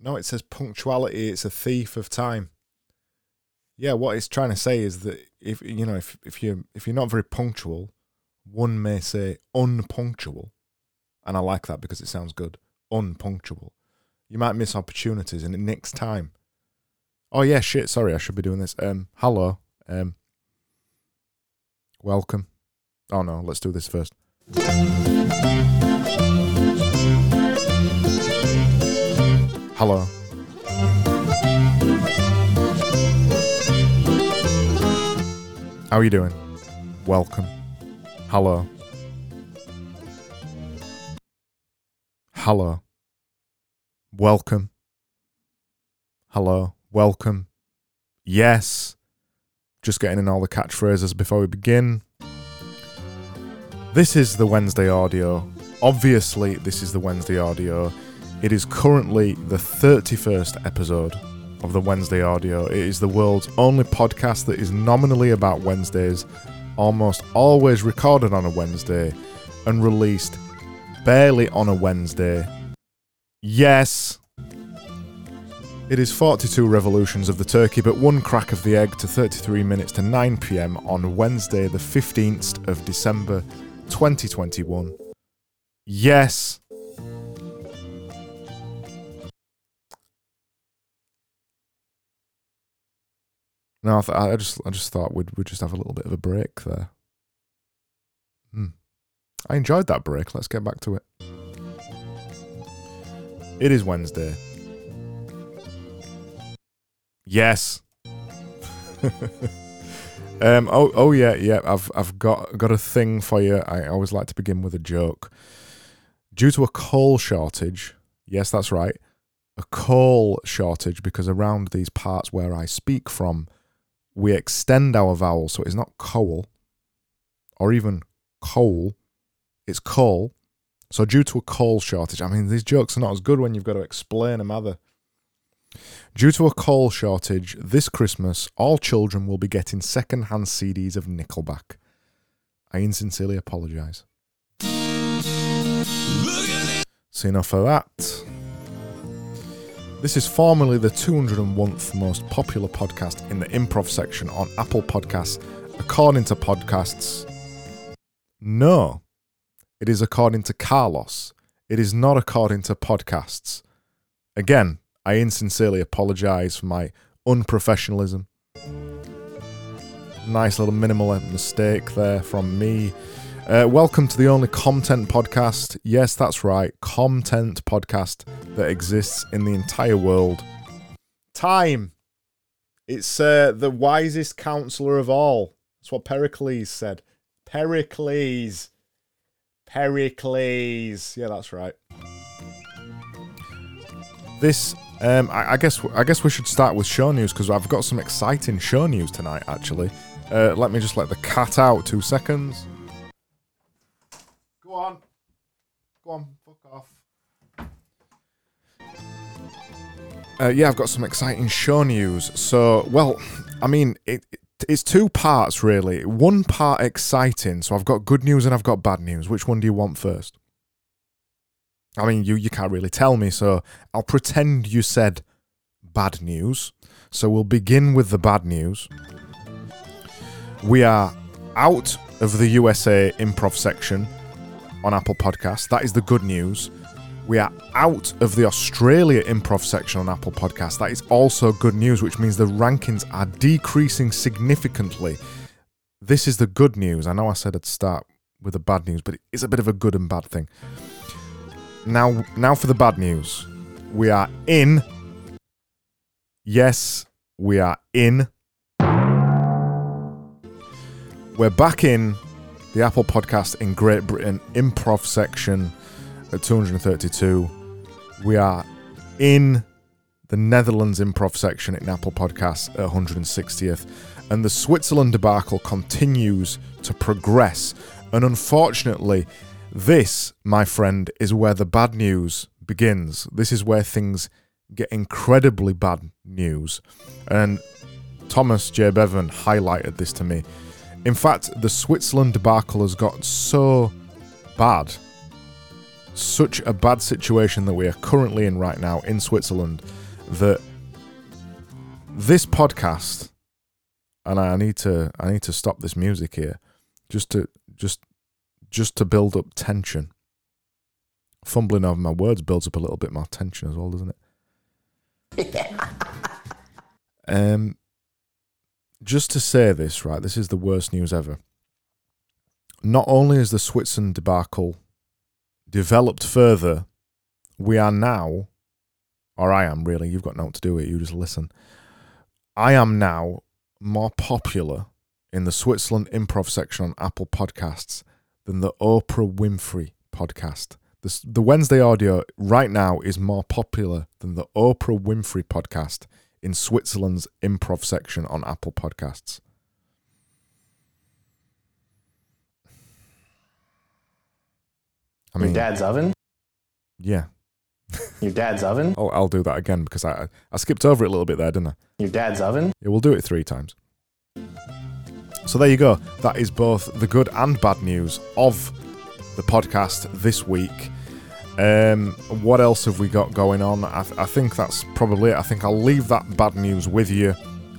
No, it says punctuality. It's a thief of time. Yeah, what it's trying to say is that if you know if if you if you're not very punctual, one may say unpunctual, and I like that because it sounds good. Unpunctual. You might miss opportunities, and it nicks time. Oh yeah, shit. Sorry, I should be doing this. Um, hello. Um, welcome. Oh no, let's do this first. Hello. How are you doing? Welcome. Hello. Hello. Welcome. Hello. Welcome. Yes. Just getting in all the catchphrases before we begin. This is the Wednesday audio. Obviously, this is the Wednesday audio. It is currently the 31st episode of the Wednesday audio. It is the world's only podcast that is nominally about Wednesdays, almost always recorded on a Wednesday, and released barely on a Wednesday. Yes! It is 42 revolutions of the turkey, but one crack of the egg to 33 minutes to 9 pm on Wednesday, the 15th of December 2021. Yes! No, I, th- I just I just thought we'd we'd just have a little bit of a break there. Hmm. I enjoyed that break. Let's get back to it. It is Wednesday. Yes. um. Oh. Oh. Yeah. Yeah. I've. I've got got a thing for you. I always like to begin with a joke. Due to a coal shortage. Yes, that's right. A coal shortage because around these parts where I speak from, we extend our vowel, so it's not coal or even coal. It's coal. So due to a coal shortage, I mean these jokes are not as good when you've got to explain them either. Due to a coal shortage, this Christmas all children will be getting second-hand CDs of Nickelback. I insincerely apologise. So enough of that. This is formerly the 201th most popular podcast in the improv section on Apple Podcasts, according to podcasts. No, it is according to Carlos. It is not according to podcasts. Again, I insincerely apologise for my unprofessionalism. Nice little minimal mistake there from me. Uh, welcome to the only content podcast. Yes, that's right, content podcast that exists in the entire world. Time. It's uh, the wisest counselor of all. That's what Pericles said. Pericles. Pericles. Yeah, that's right. This, um, I, I guess, I guess we should start with show news because I've got some exciting show news tonight. Actually, uh, let me just let the cat out. Two seconds. On. Go on. Fuck off. Uh, yeah, I've got some exciting show news. So, well, I mean, it, it, it's two parts really. One part exciting. So I've got good news and I've got bad news. Which one do you want first? I mean, you you can't really tell me, so I'll pretend you said bad news. So we'll begin with the bad news. We are out of the USA improv section on Apple Podcasts. That is the good news. We are out of the Australia improv section on Apple Podcasts. That is also good news, which means the rankings are decreasing significantly. This is the good news. I know I said I'd start with the bad news, but it's a bit of a good and bad thing. Now, now for the bad news. We are in. Yes, we are in. We're back in the Apple Podcast in Great Britain improv section at 232. We are in the Netherlands improv section in Apple Podcasts at 160th. And the Switzerland debacle continues to progress. And unfortunately, this, my friend, is where the bad news begins. This is where things get incredibly bad news. And Thomas J. Bevan highlighted this to me. In fact, the Switzerland debacle has got so bad such a bad situation that we are currently in right now in Switzerland that this podcast and I need to I need to stop this music here just to just just to build up tension. Fumbling over my words builds up a little bit more tension as well, doesn't it? um just to say this, right, this is the worst news ever. Not only is the Switzerland debacle developed further, we are now, or I am really, you've got nothing to do it, you just listen. I am now more popular in the Switzerland improv section on Apple Podcasts than the Oprah Winfrey podcast. The, the Wednesday audio right now is more popular than the Oprah Winfrey podcast in Switzerland's improv section on Apple Podcasts. I Your mean, dad's oven? yeah. Your dad's oven? Oh, I'll do that again because I I skipped over it a little bit there, didn't I? Your dad's oven? Yeah, we'll do it three times. So there you go. That is both the good and bad news of the podcast this week. Um, what else have we got going on? I, th- I think that's probably it. I think I'll leave that bad news with you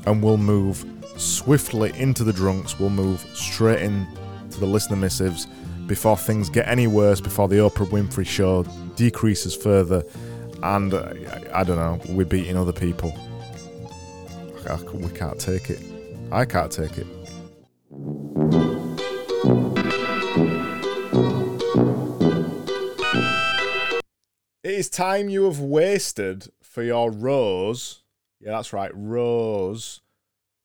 and we'll move swiftly into the drunks. We'll move straight in to the listener missives before things get any worse, before the Oprah Winfrey show decreases further, and uh, I, don't know, we're beating other people. I- we can't take it. I can't take it. Is time you have wasted for your rose. Yeah, that's right, rose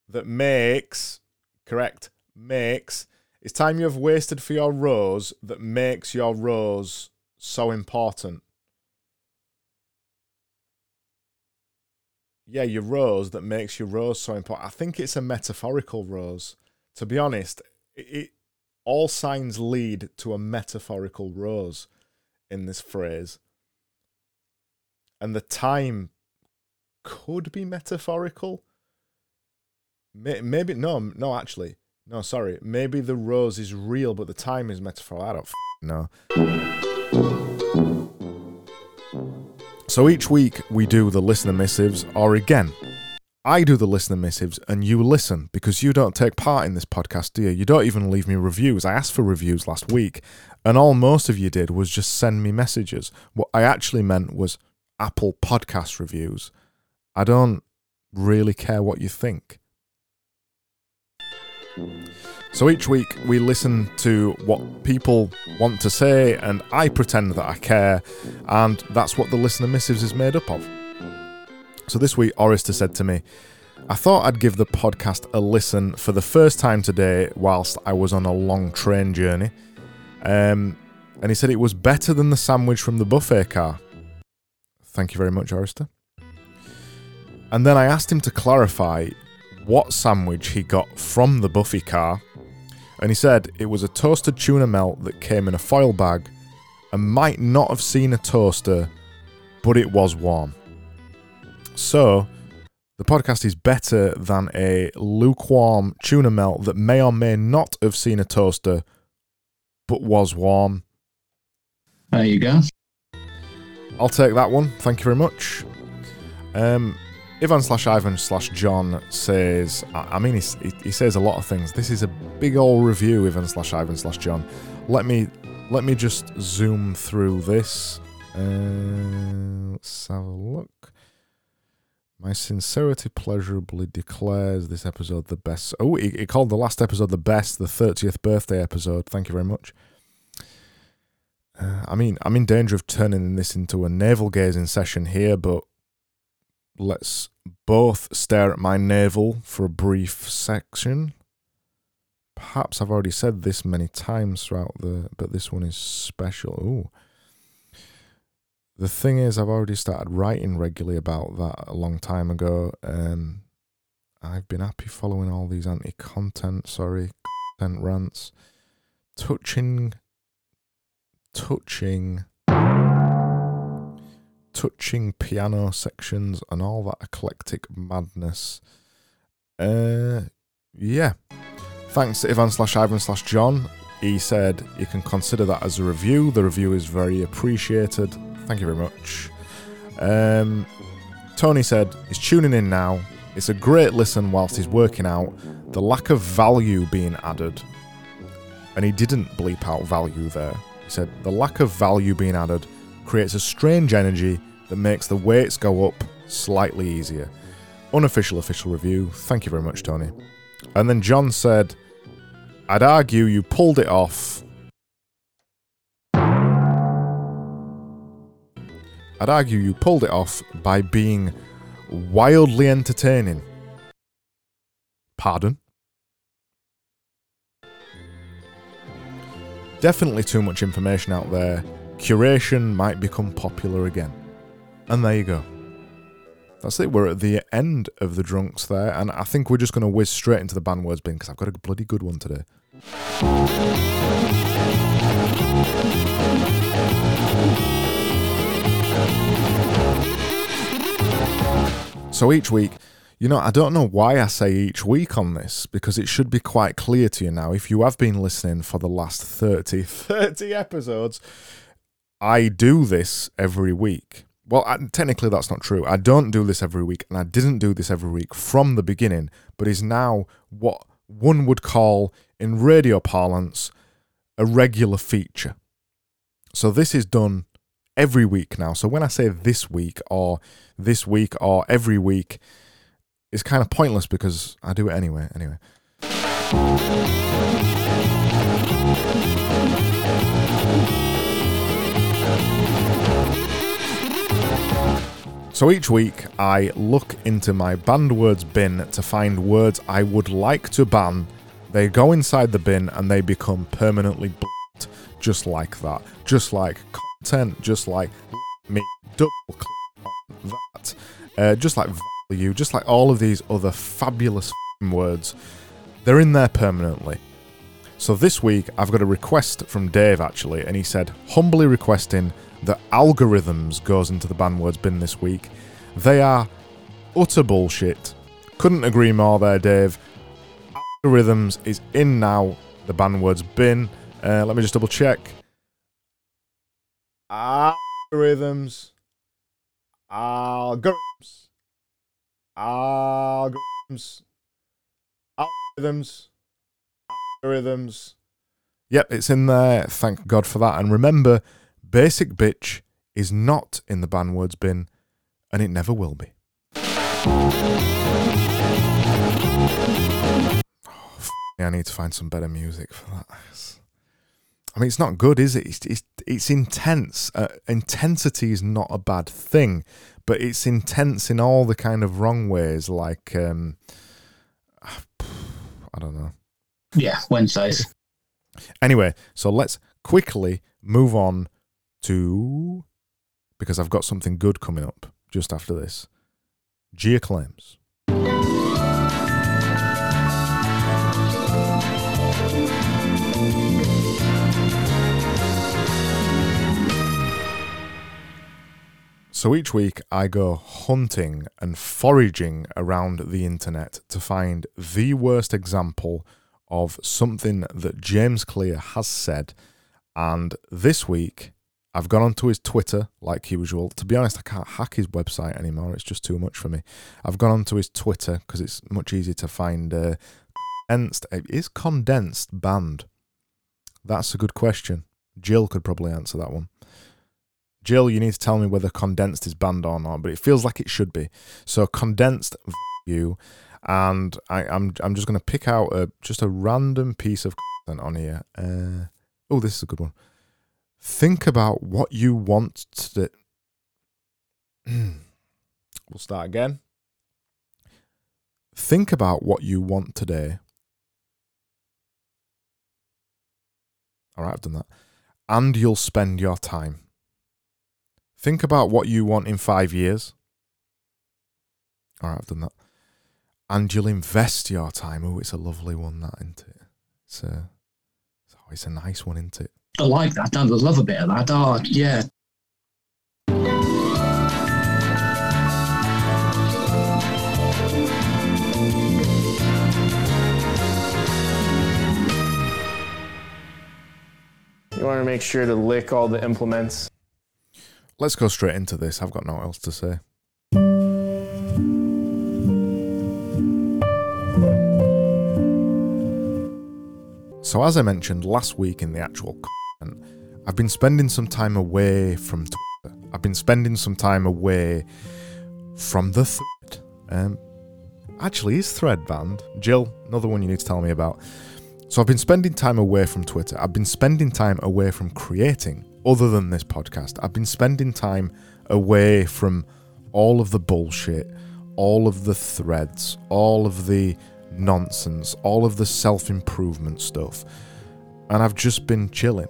that makes, correct, makes. It's time you have wasted for your rose that makes your rose so important. Yeah, your rose that makes your rose so important. I think it's a metaphorical rose. To be honest, it, it all signs lead to a metaphorical rose in this phrase. And the time could be metaphorical. Maybe no, no. Actually, no. Sorry. Maybe the rose is real, but the time is metaphorical. I don't know. So each week we do the listener missives, or again, I do the listener missives and you listen because you don't take part in this podcast, do you? You don't even leave me reviews. I asked for reviews last week, and all most of you did was just send me messages. What I actually meant was Apple podcast reviews. I don't really care what you think. So each week we listen to what people want to say, and I pretend that I care, and that's what the listener missives is made up of. So this week, Orister said to me, I thought I'd give the podcast a listen for the first time today whilst I was on a long train journey. Um, and he said it was better than the sandwich from the buffet car. Thank you very much, Orister. And then I asked him to clarify what sandwich he got from the Buffy car. And he said it was a toasted tuna melt that came in a foil bag and might not have seen a toaster, but it was warm. So, the podcast is better than a lukewarm tuna melt that may or may not have seen a toaster, but was warm. There you go. I'll take that one. Thank you very much. Um, Ivan slash Ivan slash John says, I, mean, he, he says a lot of things. This is a big old review, Ivan slash Ivan slash John. Let me let me just zoom through this. Uh, let's have a look. My sincerity pleasurably declares this episode the best. Oh, he, he called the last episode the best, the 30th birthday episode. Thank you very much. Uh, I mean, I'm in danger of turning this into a navel gazing session here, but let's both stare at my navel for a brief section. Perhaps I've already said this many times throughout the, but this one is special. Ooh. The thing is, I've already started writing regularly about that a long time ago. Um, I've been happy following all these anti-content, sorry, content rants, touching, touching touching piano sections and all that eclectic madness. Uh, yeah. Thanks to Ivan slash Ivan slash John. he said you can consider that as a review. The review is very appreciated. Thank you very much. Um, Tony said he's tuning in now. It's a great listen whilst he's working out. The lack of value being added, and he didn't bleep out value there. He said the lack of value being added creates a strange energy that makes the weights go up slightly easier. Unofficial official review. Thank you very much, Tony. And then John said, I'd argue you pulled it off. I'd argue you pulled it off by being wildly entertaining. Pardon? Definitely too much information out there. Curation might become popular again. And there you go. That's it. We're at the end of the drunks there, and I think we're just going to whiz straight into the band words bin because I've got a bloody good one today. So each week, you know, I don't know why I say each week on this because it should be quite clear to you now. If you have been listening for the last 30, 30 episodes, I do this every week. Well, I, technically, that's not true. I don't do this every week, and I didn't do this every week from the beginning, but is now what one would call, in radio parlance, a regular feature. So this is done every week now. So when I say this week or this week or every week, it's kind of pointless because I do it anyway. Anyway. So each week I look into my banned words bin to find words I would like to ban. They go inside the bin and they become permanently blocked, just like that. Just like content, just like me double that. Uh, just like value, just like all of these other fabulous words. They're in there permanently. So this week I've got a request from Dave actually, and he said, humbly requesting that algorithms goes into the ban words bin this week. They are utter bullshit. Couldn't agree more there, Dave. Algorithms is in now, the ban words bin. Uh, let me just double check. Algorithms. Algorithms. Algorithms. Algorithms. Algorithms. Yep, it's in there. Thank God for that. And remember, Basic Bitch is not in the ban words bin, and it never will be. Oh, need to find some better music for that. I mean, it's not good, is it? It's it's, it's intense. Uh, intensity is not a bad thing, but it's intense in all the kind of wrong ways. Like, um, I don't know. Yeah, Wednesdays. Anyway, so let's quickly move on to because I've got something good coming up just after this. Gia claims. So each week I go hunting and foraging around the internet to find the worst example of something that James Clear has said. And this week I've gone onto his Twitter like usual. To be honest, I can't hack his website anymore. It's just too much for me. I've gone onto his Twitter because it's much easier to find. Uh, condensed is condensed banned? That's a good question. Jill could probably answer that one. Jill, you need to tell me whether condensed is banned or not, but it feels like it should be. So condensed view, and I, am I'm, I'm just going to pick out a just a random piece of content on here. Uh, oh, this is a good one. Think about what you want to. we'll start again. Think about what you want today. All right, I've done that. And you'll spend your time. Think about what you want in five years. All right, I've done that. And you'll invest your time. Oh, it's a lovely one, that, isn't it? It's a, oh, it's a nice one, isn't it? I like that. I love a bit of that. Oh, yeah. You want to make sure to lick all the implements. Let's go straight into this. I've got no else to say. So, as I mentioned last week in the actual content, I've been spending some time away from Twitter. I've been spending some time away from the thread. Um, actually, is thread banned? Jill, another one you need to tell me about. So, I've been spending time away from Twitter. I've been spending time away from creating, other than this podcast. I've been spending time away from all of the bullshit, all of the threads, all of the nonsense, all of the self improvement stuff. And I've just been chilling.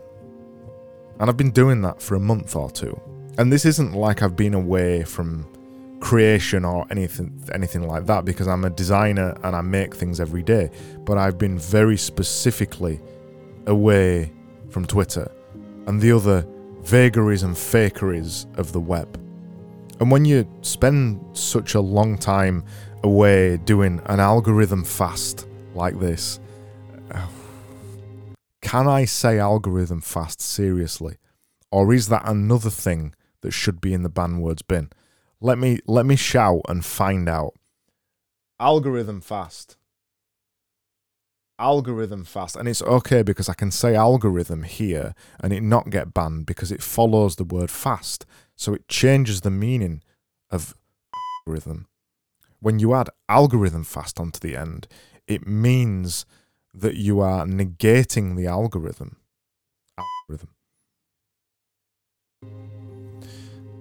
And I've been doing that for a month or two. And this isn't like I've been away from creation or anything anything like that because I'm a designer and I make things every day, but I've been very specifically away from Twitter and the other vagaries and fakeries of the web. And when you spend such a long time away doing an algorithm fast like this, can I say algorithm fast seriously? Or is that another thing that should be in the ban words bin? Let me let me shout and find out. Algorithm fast. Algorithm fast. And it's okay because I can say algorithm here and it not get banned because it follows the word fast. So it changes the meaning of algorithm. When you add algorithm fast onto the end, it means that you are negating the algorithm. Algorithm.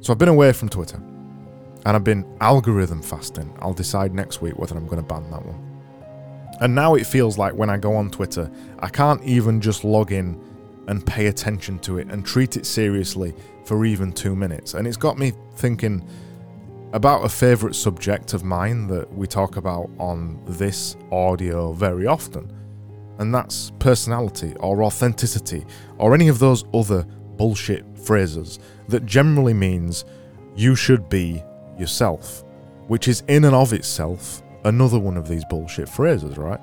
So I've been away from Twitter and I've been algorithm fasting. I'll decide next week whether I'm going to ban that one. And now it feels like when I go on Twitter, I can't even just log in and pay attention to it and treat it seriously for even two minutes. And it's got me thinking about a favourite subject of mine that we talk about on this audio very often, and that's personality or authenticity or any of those other bullshit phrases that generally means you should be yourself, which is in and of itself another one of these bullshit phrases, right?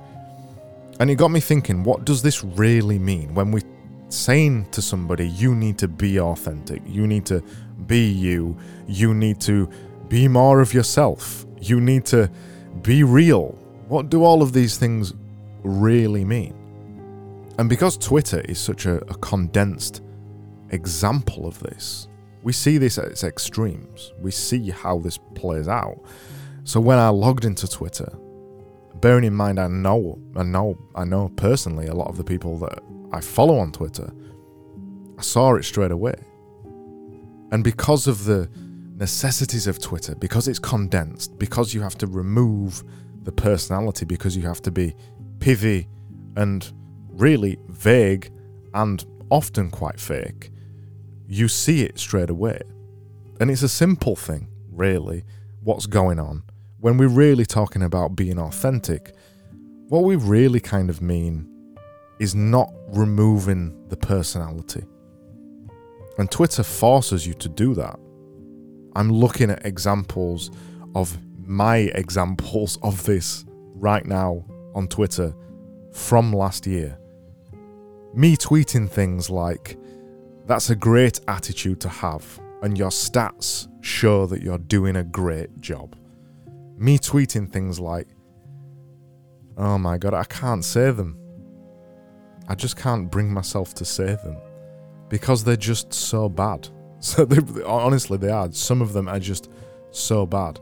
And it got me thinking, what does this really mean when we're saying to somebody, you need to be authentic, you need to be you, you need to be more of yourself, you need to be real? What do all of these things really mean? And because Twitter is such a, a condensed example of this, we see this at its extremes. We see how this plays out. So when I logged into Twitter, bearing in mind I know I know I know personally a lot of the people that I follow on Twitter, I saw it straight away. And because of the necessities of Twitter, because it's condensed, because you have to remove the personality, because you have to be pithy and really vague and often quite fake, you see it straight away. And it's a simple thing, really, what's going on. When we're really talking about being authentic, what we really kind of mean is not removing the personality. And Twitter forces you to do that. I'm looking at examples of my examples of this right now on Twitter from last year. Me tweeting things like, that's a great attitude to have, and your stats show that you're doing a great job. Me tweeting things like, oh my god, I can't say them. I just can't bring myself to say them because they're just so bad. So they, honestly, they are. Some of them are just so bad.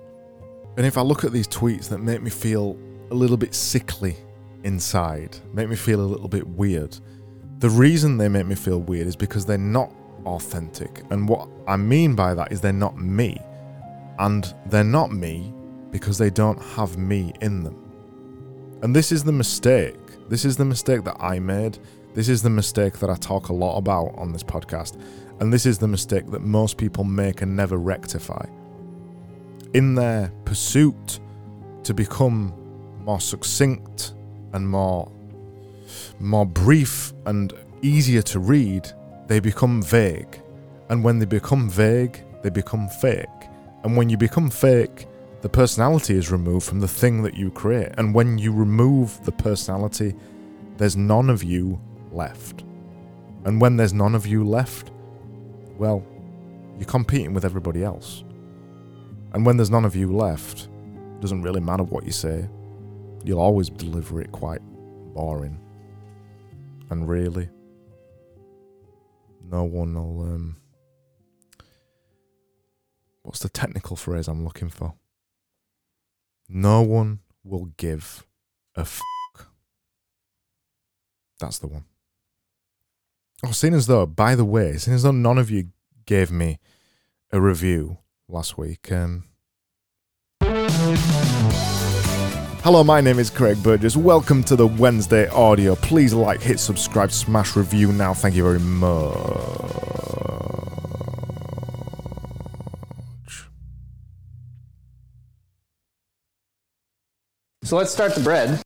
And if I look at these tweets that make me feel a little bit sickly inside, make me feel a little bit weird, the reason they make me feel weird is because they're not authentic. And what I mean by that is they're not me. And they're not me because they don't have me in them. And this is the mistake. This is the mistake that I made. This is the mistake that I talk a lot about on this podcast. And this is the mistake that most people make and never rectify. In their pursuit to become more succinct and more more brief and easier to read, they become vague. And when they become vague, they become fake. And when you become fake, the personality is removed from the thing that you create. And when you remove the personality, there's none of you left. And when there's none of you left, well, you're competing with everybody else. And when there's none of you left, it doesn't really matter what you say. You'll always deliver it quite boring. And really, no one will. Um, what's the technical phrase I'm looking for? No one will give a f. That's the one. Oh, seeing as though, by the way, seeing as though none of you gave me a review last week, um, Hello, my name is Craig Burgess. Welcome to the Wednesday audio. Please like, hit subscribe, smash review now. Thank you very much. So let's start the bread.